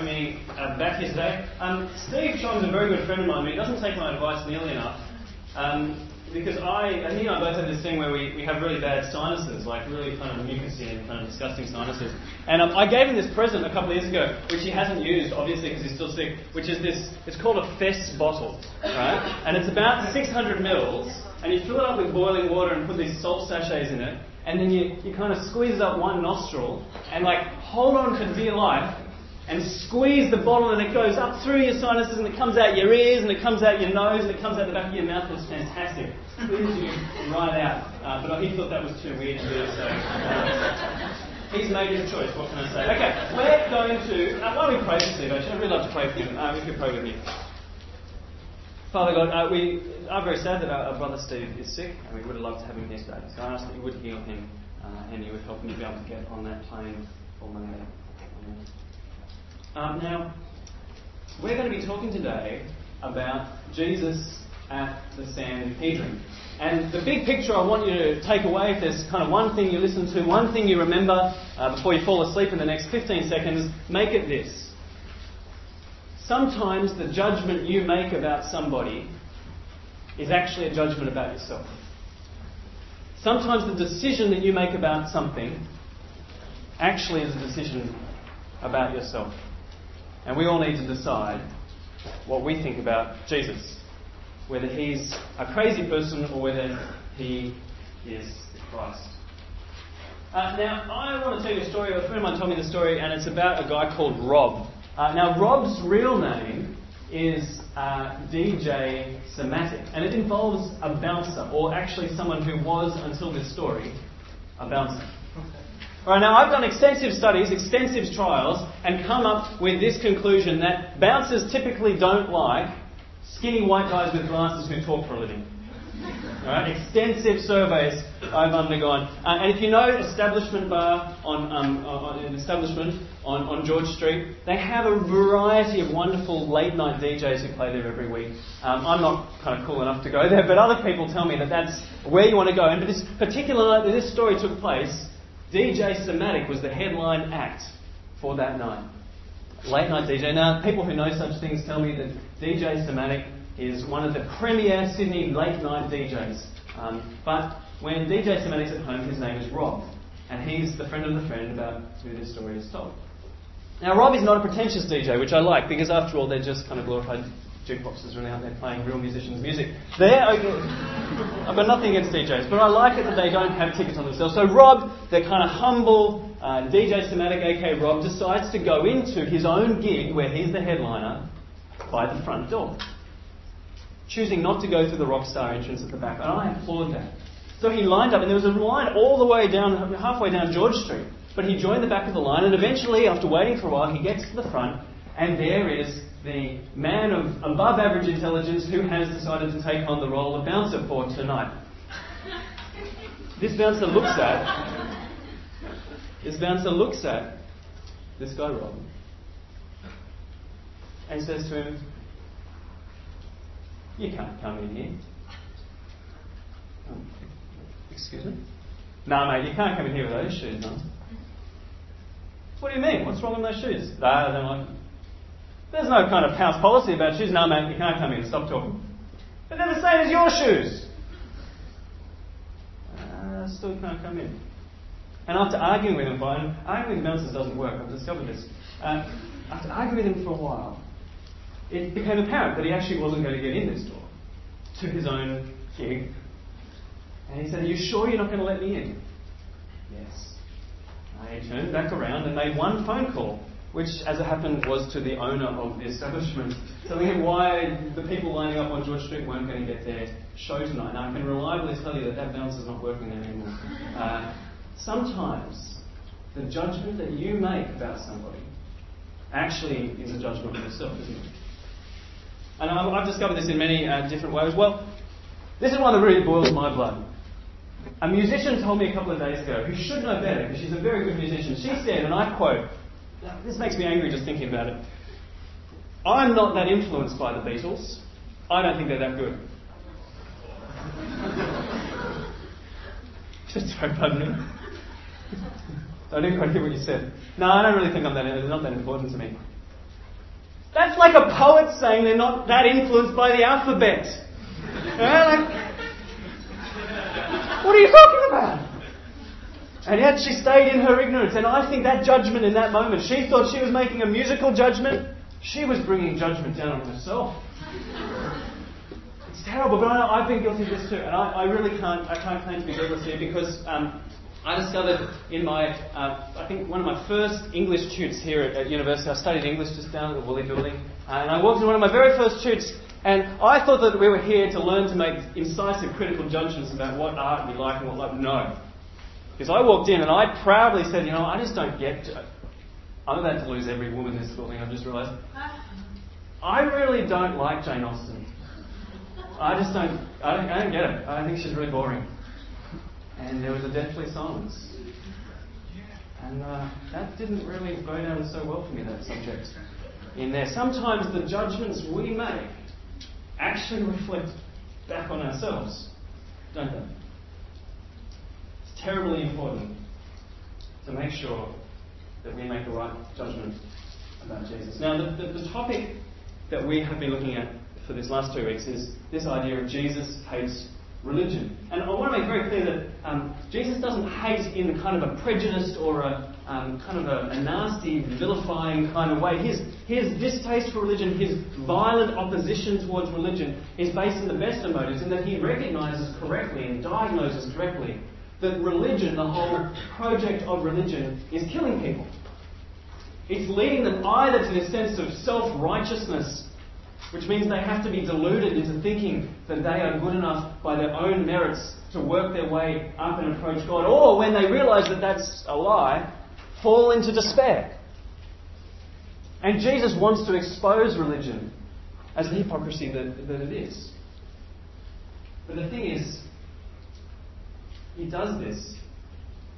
having me uh, back here today. Um, Steve Chong's a very good friend of mine, but he doesn't take my advice nearly enough. Um, because I, and he and I both have this thing where we, we have really bad sinuses, like really kind of mucousy and kind of disgusting sinuses. And um, I gave him this present a couple of years ago, which he hasn't used, obviously, because he's still sick, which is this, it's called a Fess bottle, right? And it's about 600 mils, and you fill it up with boiling water and put these salt sachets in it, and then you, you kind of squeeze up one nostril, and like hold on for dear life, and squeeze the bottle and it goes up through your sinuses and it comes out your ears and it comes out your nose and it comes out the back of your mouth. It's fantastic. You right out. Uh, but he thought that was too weird to do, so uh, he's made his choice. What can I say? Okay, we're going to. Uh, why don't we pray for Steve? Actually, I'd really love to pray for him. Uh, if you pray with me. Father God, uh, we are very sad that our, our, brother Steve is sick, and we would have loved to have him here today. So I ask that you would heal him, uh, and you would help him to be able to get on that plane for Monday. Amen. Um, now, we're going to be talking today about Jesus at the Sanhedrin. And the big picture I want you to take away, if there's kind of one thing you listen to, one thing you remember uh, before you fall asleep in the next 15 seconds, make it this. Sometimes the judgment you make about somebody is actually a judgment about yourself. Sometimes the decision that you make about something actually is a decision about yourself. And we all need to decide what we think about Jesus. Whether he's a crazy person or whether he is the Christ. Uh, now, I want to tell you a story. A friend of mine told me the story, and it's about a guy called Rob. Uh, now, Rob's real name is uh, DJ Somatic, and it involves a bouncer, or actually someone who was, until this story, a bouncer. Right, now I've done extensive studies, extensive trials, and come up with this conclusion that bouncers typically don't like skinny white guys with glasses who talk for a living. Right, extensive surveys I've undergone. Uh, and if you know Establishment Bar on, um, on an establishment on, on George Street, they have a variety of wonderful late night DJs who play there every week. Um, I'm not kind of cool enough to go there, but other people tell me that that's where you want to go. And this particular night this story took place, DJ Somatic was the headline act for that night. Late night DJ. Now, people who know such things tell me that DJ Somatic is one of the premier Sydney late night DJs. Um, but when DJ Somatic's at home, his name is Rob. And he's the friend of the friend about who this story is told. Now, Rob is not a pretentious DJ, which I like, because after all, they're just kind of glorified jukeboxes running out there playing real musicians' music. There, I've got nothing against DJs, but I like it that they don't have tickets on themselves. So Rob, the kind of humble uh, DJ Somatic, aka Rob, decides to go into his own gig, where he's the headliner, by the front door, choosing not to go through the rockstar entrance at the back. And I applaud that. So he lined up, and there was a line all the way down, halfway down George Street. But he joined the back of the line, and eventually, after waiting for a while, he gets to the front, and there is the man of above average intelligence who has decided to take on the role of bouncer for tonight. This bouncer looks at this bouncer looks at this guy Rob and says to him, You can't come in here. Excuse me? No, mate, you can't come in here with those shoes on. What do you mean? What's wrong with those shoes? Ah, I don't like. There's no kind of house policy about shoes. No, mate, you can't come in. Stop talking. But they're the same as your shoes. Uh, still can't come in. And after arguing with him, for, arguing with bouncers doesn't work, I've discovered this. Uh, after arguing with him for a while, it became apparent that he actually wasn't going to get in this door to his own gig. And he said, Are you sure you're not going to let me in? Yes. I turned back around and made one phone call which, as it happened, was to the owner of the establishment, telling him why the people lining up on George Street weren't going to get their show tonight. Now, I can reliably tell you that that balance is not working there anymore. Uh, sometimes the judgment that you make about somebody actually is a judgment of yourself, isn't it? And I've discovered this in many uh, different ways. Well, this is one that really boils my blood. A musician told me a couple of days ago, who should know better because she's a very good musician, she said, and I quote, this makes me angry just thinking about it. I'm not that influenced by the Beatles. I don't think they're that good. just sorry, pardon me. I didn't quite hear what you said. No, I don't really think I'm that. It's not that important to me. That's like a poet saying they're not that influenced by the alphabet. like, what are you talking about? And yet she stayed in her ignorance. And I think that judgment in that moment, she thought she was making a musical judgment. She was bringing judgment down on herself. It's terrible, but I, have been guilty of this too. And I, I, really can't, I can't claim to be guiltless here because um, I discovered in my, uh, I think one of my first English tutes here at, at, university, I studied English just down at the Woolley Building, uh, and I walked into one of my very first tutes, and I thought that we were here to learn to make incisive critical judgments about what art we like and what like. No. Because I walked in and I proudly said, you know, I just don't get to, I'm about to lose every woman in this building, I've just realised. I really don't like Jane Austen. I just don't I, don't, I don't get it. I think she's really boring and there was a deathly silence. And uh, that didn't really go down so well for me, that subject. In there, sometimes the judgments we make actually reflect back on ourselves, don't they? Terribly important to make sure that we make the right judgment about Jesus. Now, the, the, the topic that we have been looking at for this last two weeks is this idea of Jesus hates religion. And I want to make very clear that um, Jesus doesn't hate in kind of a prejudiced or a um, kind of a, a, nasty, vilifying kind of way. His, his distaste for religion, his violent opposition towards religion is based in the best of motives in that he recognizes correctly and diagnoses correctly that religion, the whole project of religion, is killing people. It's leading them either to this sense of self righteousness which means they have to be deluded into thinking that they are good enough by their own merits to work their way up and approach God, or when they realize that that's a lie, fall into despair. And Jesus wants to expose religion as the hypocrisy that, that it is. But the thing is, he does this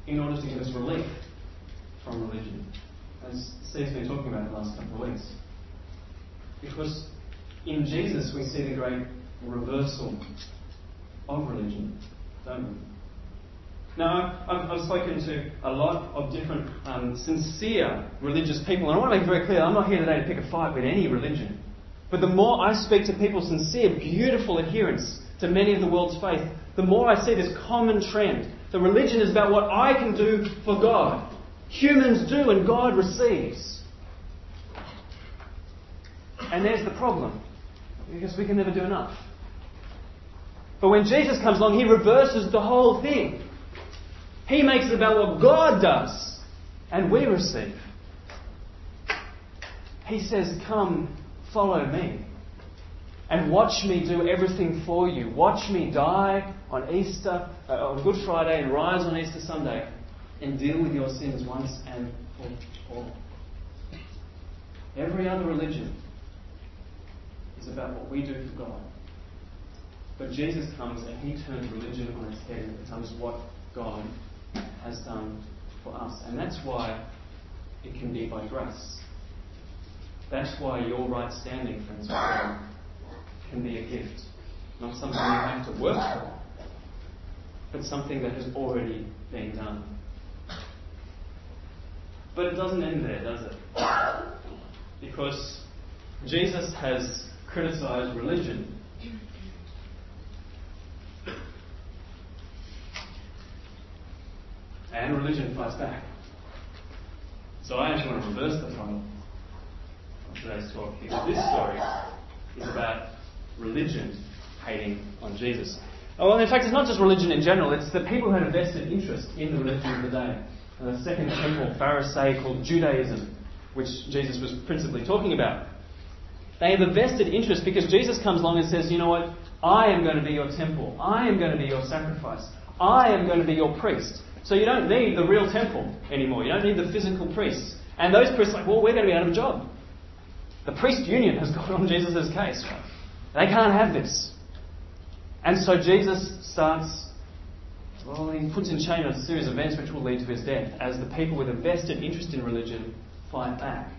in order to give us relief from religion, as Steve's been talking about the last couple of weeks. Because in Jesus, we see the great reversal of religion, don't we? Now, I've, I've spoken to a lot of different um, sincere religious people, and I want to make it very clear I'm not here today to pick a fight with any religion. But the more I speak to people, sincere, beautiful adherents to many of the world's faith, the more I see this common trend. The religion is about what I can do for God. Humans do and God receives. And there's the problem. Because we can never do enough. But when Jesus comes along, he reverses the whole thing. He makes it about what God does and we receive. He says, Come, follow me. And watch me do everything for you. Watch me die on Easter, uh, on Good Friday, and rise on Easter Sunday, and deal with your sins once and for all. Every other religion is about what we do for God. But Jesus comes and he turns religion on its head and becomes what God has done for us. And that's why it can be by grace. That's why your right standing, friends, can be a gift. Not something you have to work for, but something that has already been done. But it doesn't end there, does it? Because Jesus has criticized religion. And religion fights back. So I actually want to reverse the title of today's talk because this story is about religion hating on Jesus. Oh, well, in fact, it's not just religion in general, it's the people who had a vested interest in the religion of the day. And the second temple Pharisaical Judaism, which Jesus was principally talking about. They have a vested interest because Jesus comes along and says, you know what? I am going to be your temple. I am going to be your sacrifice. I am going to be your priest. So you don't need the real temple anymore. You don't need the physical priests. And those priests are like, well, we're going to be out of a job. The priest union has got on Jesus' case. They can't have this. And so Jesus starts, well, he puts in chain a series of events which will lead to his death as the people with a vested interest in religion fight back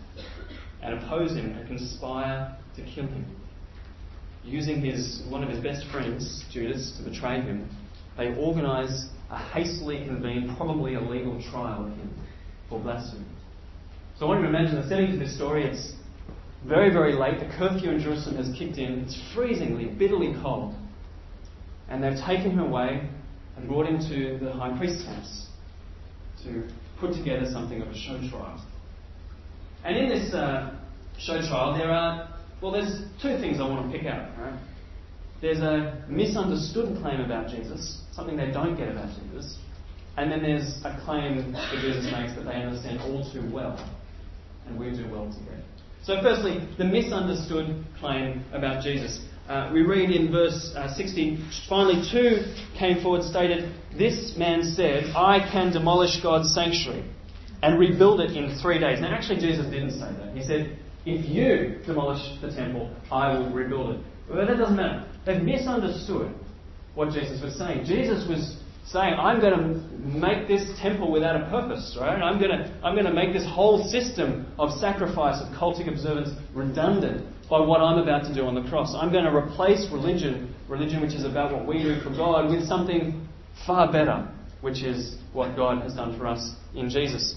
and oppose him and conspire to kill him. Using his, one of his best friends, Judas, to betray him, they organise a hastily convened, probably illegal trial of him for blasphemy. So I want you to imagine the setting of this story. It's very, very late. The curfew in Jerusalem has kicked in. It's freezingly, bitterly cold. And they've taken him away and brought him to the high priest's house to put together something of a show trial. And in this uh, show trial, there are, well, there's two things I want to pick out, right? There's a misunderstood claim about Jesus, something they don't get about Jesus, and then there's a claim that Jesus makes that they understand all too well, and we do well to get. So, firstly, the misunderstood claim about Jesus. Uh, we read in verse uh, 60 finally, two came forward, and stated, This man said, I can demolish God's sanctuary and rebuild it in three days. Now, actually, Jesus didn't say that. He said, If you demolish the temple, I will rebuild it. But that doesn't matter. They've misunderstood what Jesus was saying. Jesus was saying, I'm going to make this temple without a purpose, right? I'm going to, I'm going to make this whole system of sacrifice, of cultic observance, redundant by what I'm about to do on the cross. I'm going to replace religion, religion which is about what we do for God, with something far better, which is what God has done for us in Jesus.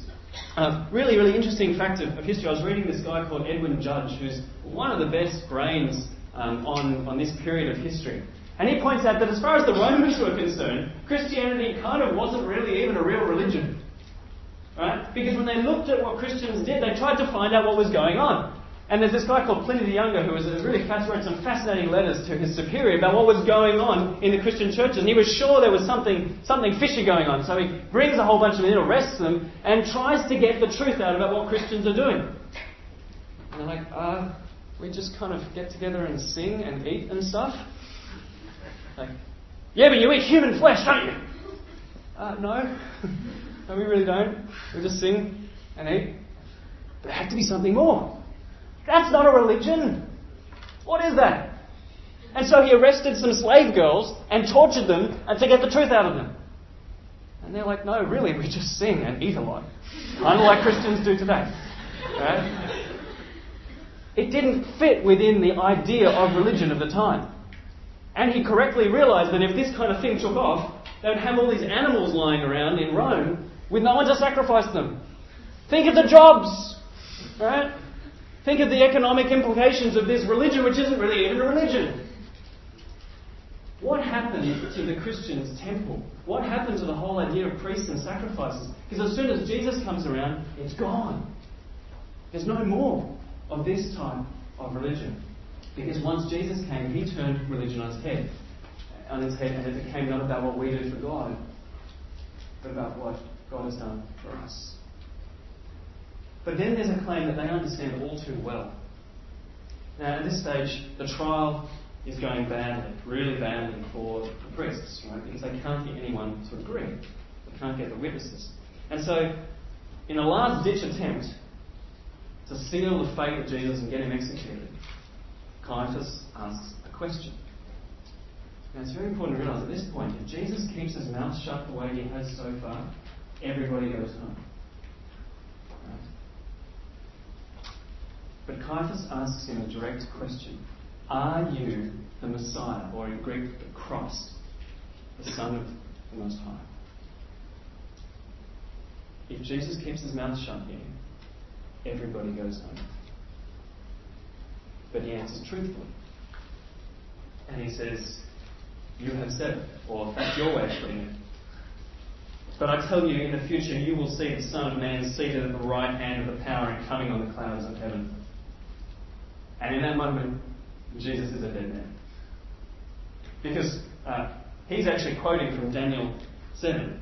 Uh, really, really interesting fact of, of, history. I was reading this guy called Edwin Judge, who's one of the best brains um, on, on this period of history. And he points out that as far as the Romans were concerned, Christianity kind of wasn't really even a real religion. Right? Because when they looked at what Christians did, they tried to find out what was going on. And there's this guy called Pliny the Younger who was really fast, wrote some fascinating letters to his superior about what was going on in the Christian churches. And he was sure there was something, something fishy going on. So he brings a whole bunch of them in, arrests them, and tries to get the truth out about what Christians are doing. And they're like, uh, we just kind of get together and sing and eat and stuff. Like, yeah, but you eat human flesh, don't you? Uh, no. no, we really don't. We just sing and eat. But there had to be something more. That's not a religion. What is that? And so he arrested some slave girls and tortured them to get the truth out of them. And they're like, no, really, we just sing and eat a lot. Unlike Christians do today. Right? It didn't fit within the idea of religion of the time. And he correctly realized that if this kind of thing took off, they would have all these animals lying around in Rome with no one to sacrifice them. Think of the jobs, right? Think of the economic implications of this religion, which isn't really even a religion. What happened to the Christians' temple? What happened to the whole idea of priests and sacrifices? Because as soon as Jesus comes around, it's gone. There's no more of this type of religion. Because once Jesus came, he turned religion on its head, on its head, and it became not about what we do for God, but about what God has done for us. But then there's a claim that they understand all too well. Now, at this stage, the trial is going badly, really badly for the priests, right? Because they can't get anyone to agree. They can't get the witnesses. And so, in a last ditch attempt to seal the fate of Jesus and get him executed, Caiaphas asks a question. Now it's very important to realize at this point, if Jesus keeps his mouth shut the way he has so far, everybody goes home. But Caiaphas asks him a direct question Are you the Messiah, or in Greek, the Christ, the Son of the Most High? If Jesus keeps his mouth shut here, everybody goes home. But he answers truthfully. And he says, You have said it, or that's your way of putting it. But I tell you, in the future you will see the Son of Man seated at the right hand of the power and coming on the clouds of heaven. And in that moment, Jesus is a dead man. Because uh, he's actually quoting from Daniel 7,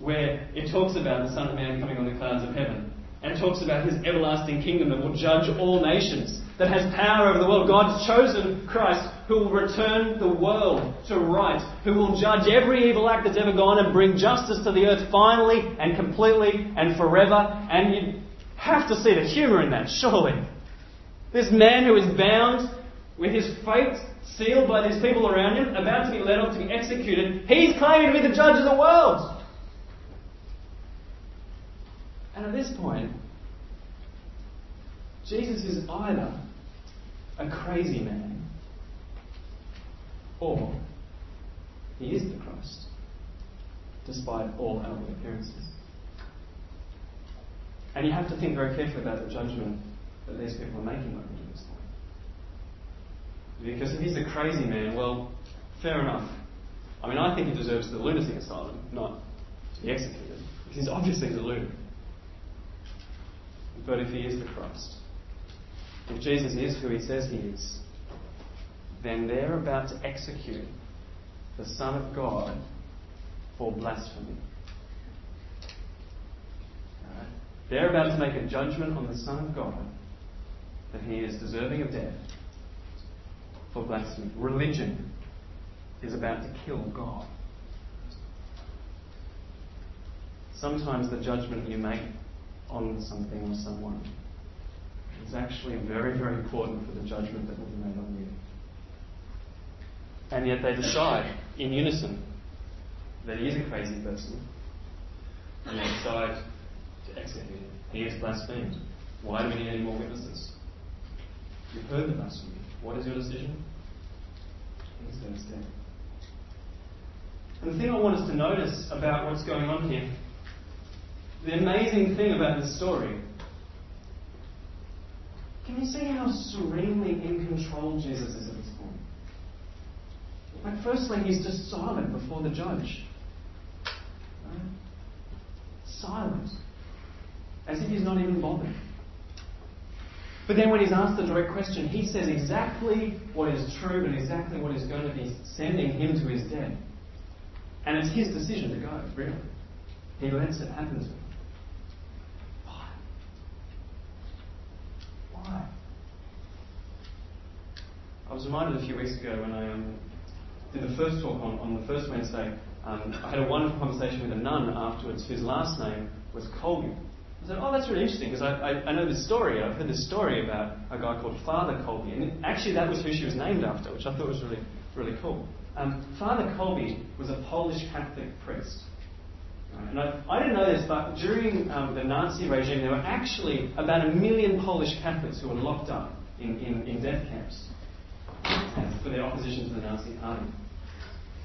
where it talks about the Son of Man coming on the clouds of heaven. And talks about his everlasting kingdom that will judge all nations that has power over the world. God's chosen Christ who will return the world to right, who will judge every evil act that's ever gone and bring justice to the earth finally and completely and forever. And you have to see the humour in that, surely. This man who is bound with his fate sealed by these people around him, about to be led off to be executed, he's claiming to be the judge of the world. And at this point, Jesus is either a crazy man, or he is the Christ, despite all outward appearances. And you have to think very carefully about the judgment that these people are making over to this point. Because if he's a crazy man, well, fair enough. I mean, I think he deserves the lunatic asylum, not to be executed. Because he's obviously a lunatic. But if he is the Christ, if Jesus is who he says he is, then they're about to execute the Son of God for blasphemy. Right? They're about to make a judgment on the Son of God that he is deserving of death for blasphemy. Religion is about to kill God. Sometimes the judgment you make on something or someone is actually very, very important for the judgment that will be made on you. And yet they decide in unison that he is a crazy person, and they decide to execute him. He is blasphemed. Why do we need any more witnesses? You've heard the blasphemy. What is your decision? He's going to stand. And the thing I want us to notice about what's going on here, the amazing thing about this story, can you see how serenely in control Jesus is at this point? Like, firstly, he's just silent before the judge. Right? Silent. As if he's not even bothered. But then when he's asked the direct question, he says exactly what is true and exactly what is going to be sending him to his death. And it's his decision to go, really. He lets it happen to him. Why? Why? I was reminded a few weeks ago when I um, did the first talk on, on the first Wednesday. Um, I had a wonderful conversation with a nun afterwards whose last name was Kolbe. I said, oh, that's really interesting because I, I, I, know this story. I've heard this story about a guy called Father Kolbe. And actually, that was who she was named after, which I thought was really, really cool. Um, Father Kolbe was a Polish Catholic priest. And I, I, didn't know this, but during um, the Nazi regime, there were actually about a million Polish Catholics who were locked up in, in, in death camps for their opposition to the Nazi army.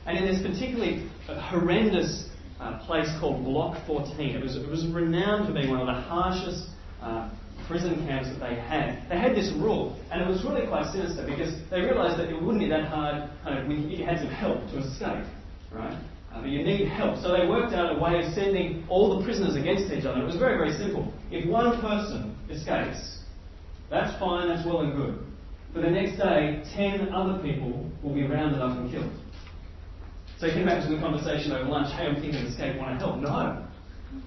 And in this particularly horrendous uh, place called Block 14. It was, it was renowned for being one of the harshest uh, prison camps that they had. They had this rule, and it was really quite sinister because they realised that it wouldn't be that hard kind of, when you had some help to escape, right? Uh, but you need help. So they worked out a way of sending all the prisoners against each other. It was very, very simple. If one person escapes, that's fine, that's well and good. But the next day, ten other people will be rounded up and killed. So you can imagine the conversation over lunch, hey, I'm thinking of escape, want to help? No.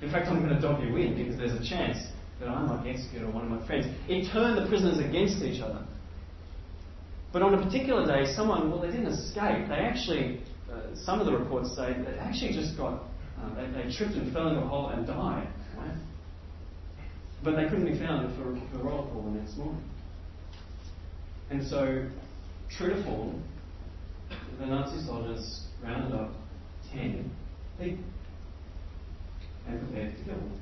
In fact, I'm going to dog you in because there's a chance that I might execute or one of my friends. It turned the prisoners against each other. But on a particular day, someone, well, they didn't escape. They actually, uh, some of the reports say, they actually just got, um, they, they, tripped and fell into a hole and died. But they couldn't be found for, for roll call the next morning. And so, true to form, the Nazi soldiers rounded up ten people and prepared to kill them.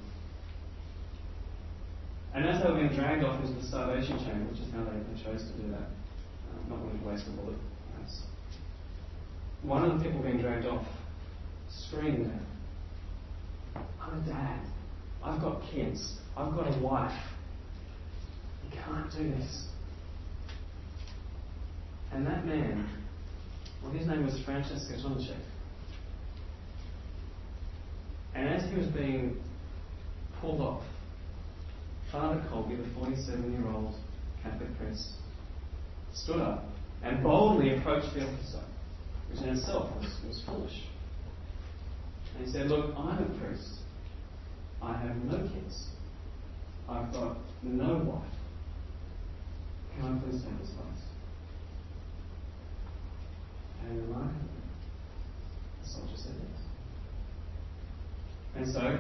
And as they were being dragged off into the starvation chamber, which is how they, they chose to do that, uh, not wanting to waste a bullet, perhaps, one of the people being dragged off screamed out, I'm a dad. I've got kids. I've got a wife. You can't do this. And that man well, his name was Franciszek Zonchek. And as he was being pulled off, Father Kolbe, the 47 year old Catholic priest, stood up and boldly approached the officer, which in itself was, was foolish. And he said, Look, I'm a priest. I have no kids. I've got no wife. Can I please have this place? And the soldier said yes. And so,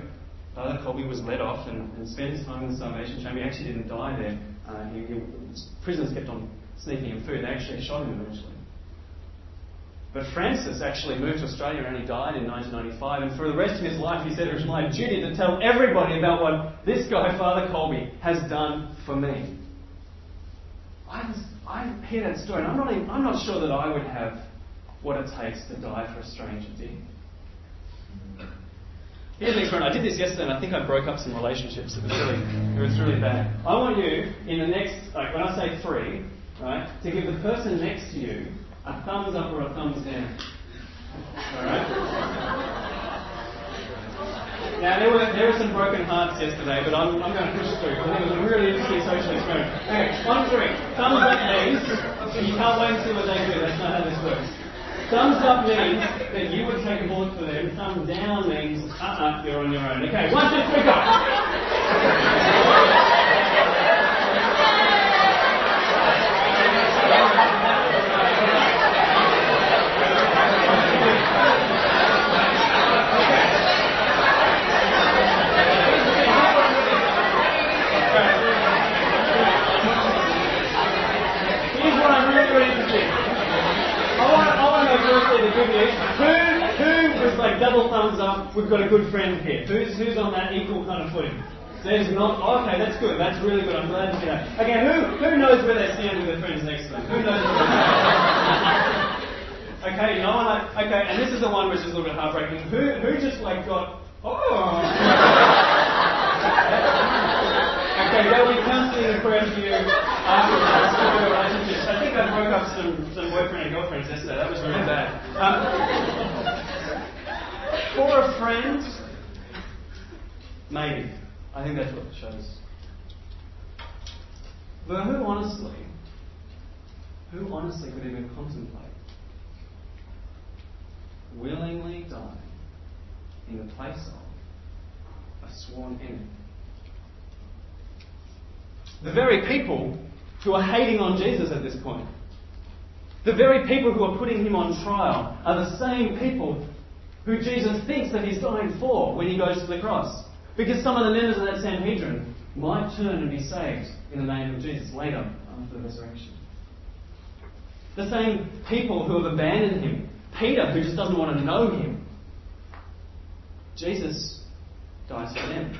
Father Kolbe was led off and, and, spent his time in the starvation chamber. He actually didn't die there. Uh, he, he, prisoners kept on sneaking him food. They actually shot him eventually. But Francis actually moved to Australia and he died in 1995. And for the rest of his life, he said it was my duty to tell everybody about what this guy, Father Kolbe, has done for me. I, I hear that story, and I'm not, even, I'm not sure that I would have what it takes to die for a stranger, you? Here's one. I did this yesterday, and I think I broke up some relationships. It was really, it was really bad. I want you in the next, like when I say three, right, to give the person next to you a thumbs up or a thumbs down. All right. Now there were there were some broken hearts yesterday, but I'm, I'm going to push through. I think it was a really interesting social experiment. Okay, on three. Thumbs up please. you can't wait and see what they do. That's not how this works. Thumbs up means that you would take a bullet for them. Thumbs down means, uh-uh, you're on your own. Okay, one, two, three, go! Who, who was like double thumbs up? We've got a good friend here. Who's, who's on that equal kind of footing? There's not. Oh, okay, that's good. That's really good. I'm glad to hear that. Okay, who, who knows where they're standing with their friends next to them? Who knows? okay, no one. Okay, and this is the one which is a little bit heartbreaking. Who, who just like got? Oh. okay, there'll be counselling for you after relationships. I think I broke up some, some boyfriend and girlfriends yesterday. That was really bad. Um, for a friend, maybe. I think that's what it shows. But who honestly, who honestly could even contemplate willingly dying in the place of a sworn enemy? The very people who are hating on Jesus at this point, the very people who are putting him on trial, are the same people who Jesus thinks that he's dying for when he goes to the cross. Because some of the members of that Sanhedrin might turn and be saved in the name of Jesus later after the resurrection. The same people who have abandoned him, Peter, who just doesn't want to know him, Jesus dies for them.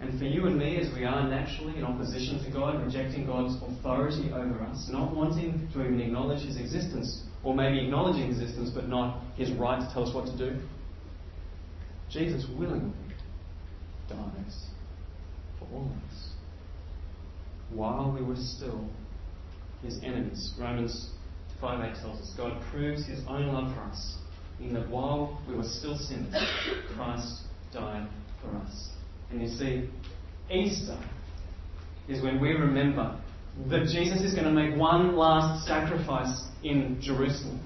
And for you and me, as we are naturally in opposition to God, rejecting God's authority over us, not wanting to even acknowledge His existence, or maybe acknowledging His existence but not His right to tell us what to do, Jesus willingly dies for all of us while we were still His enemies. Romans 5 8 tells us God proves His own love for us in that while we were still sinners, Christ died for us. And you see, Easter is when we remember that Jesus is going to make one last sacrifice in Jerusalem.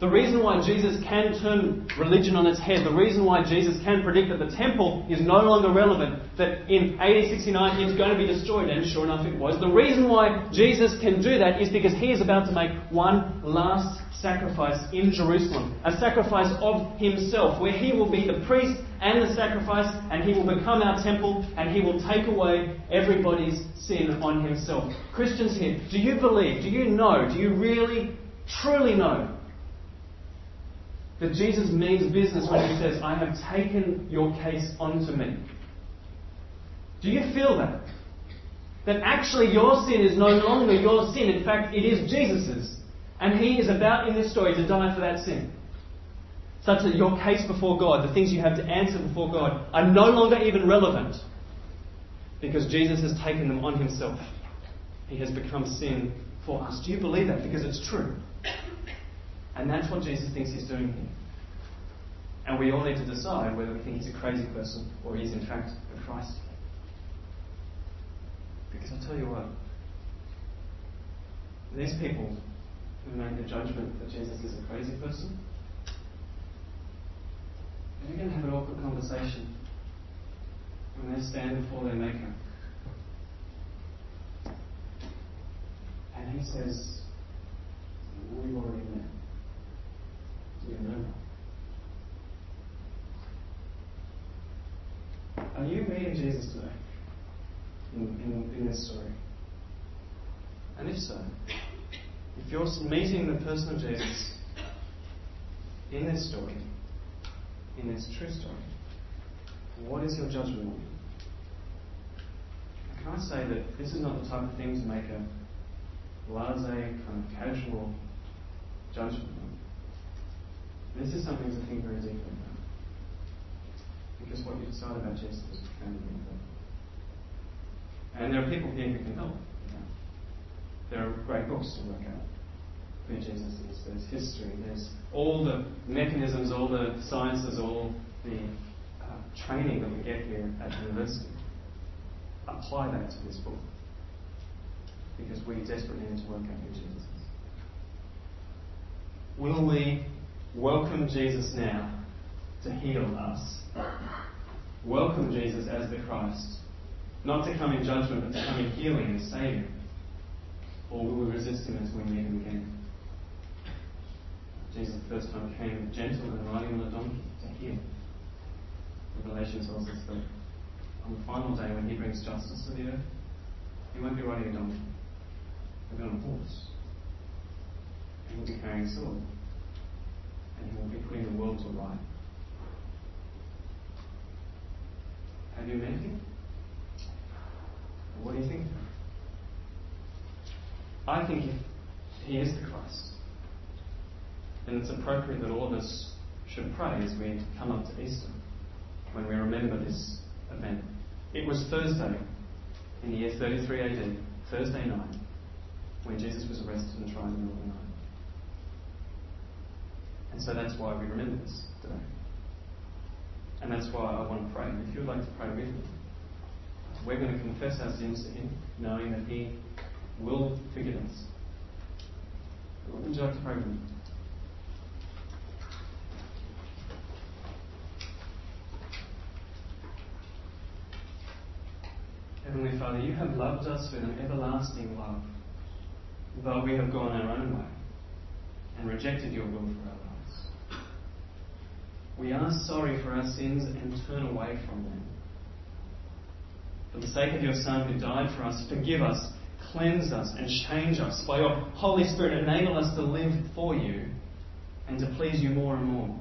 The reason why Jesus can turn religion on its head, the reason why Jesus can predict that the temple is no longer relevant, that in AD 69 it's going to be destroyed, and sure enough it was. The reason why Jesus can do that is because he is about to make one last sacrifice in Jerusalem, a sacrifice of himself, where he will be the priest and the sacrifice, and he will become our temple, and he will take away everybody's sin on himself. Christians here, do you believe, do you know, do you really, truly know that Jesus means business when he says, I have taken your case onto me? Do you feel that? That actually your sin is no longer your sin, in fact, it is Jesus's. And he is about in this story to die for that sin such that your case before God, the things you have to answer before God, are no longer even relevant because Jesus has taken them on himself. He has become sin for us. Do you believe that? Because it's true. And that's what Jesus thinks he's doing here. And we all need to decide whether we think he's a crazy person or he's in fact the Christ. Because I'll tell you what, these people who make the judgment that Jesus is a crazy person, they're going to have an awkward conversation when they stand before their Maker. And he says, We've already met. Do you're you meeting Jesus today in, in, in this story? And if so, if you're meeting the person of Jesus in this story, in this true story, what is your judgment on him? Can I say that this is not the type of thing to make a blase, kind of casual judgment on? This is something to think very deeply about. Because what you decide about Jesus is profoundly important. And there are people here who can help. There are great books to work out who Jesus is. There's history. There's all the mechanisms, all the sciences, all the uh, training that we get here at university. Apply that to this book. Because we desperately need to work out who Jesus is. Will we welcome Jesus now to heal us? Welcome Jesus as the Christ, not to come in judgment, but to come in healing and saving? Or will we resist him as we meet him again? Jesus the first time came gentle and riding on a donkey to heal. Revelation tells us that on the final day when he brings justice to the earth, he won't be riding a donkey. He'll be on a horse. And he'll be carrying a sword. And he will be putting the world to right. Have you met him? What do you think? I think he is the Christ, And it's appropriate that all of us should pray as we come up to Easter, when we remember this event. It was Thursday in the year 33 AD, Thursday night, when Jesus was arrested and tried in the night. And so that's why we remember this today. And that's why I want to pray. If you would like to pray with me, we're going to confess our sins to Him, knowing that He will forgive us. Would you like to pray with me? Heavenly Father, you have loved us with an everlasting love, though we have gone our own way and rejected your will for our lives. We are sorry for our sins and turn away from them. For the sake of your Son who died for us, forgive us, cleanse us, and change us. By your Holy Spirit, enable us to live for you and to please you more and more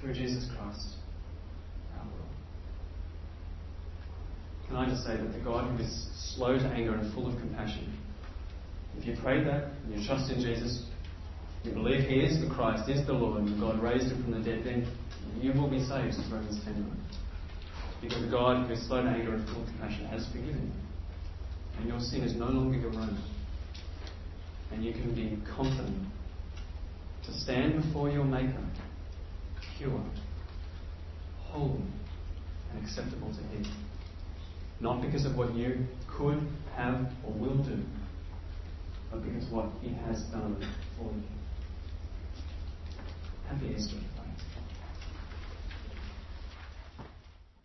through Jesus Christ. Can I just say that the God who is slow to anger and full of compassion, if you pray that and you trust in Jesus, you believe He is the Christ, is the Lord, and God raised Him from the dead, then you will be saved, as Romans 10 Because God who is slow to anger and full of compassion has forgiven you. And your sin is no longer your own. And you can be confident to stand before your Maker, pure, holy, and acceptable to Him. Not because of what you could, have, or will do, but because of what He has done for you. Happy Easter.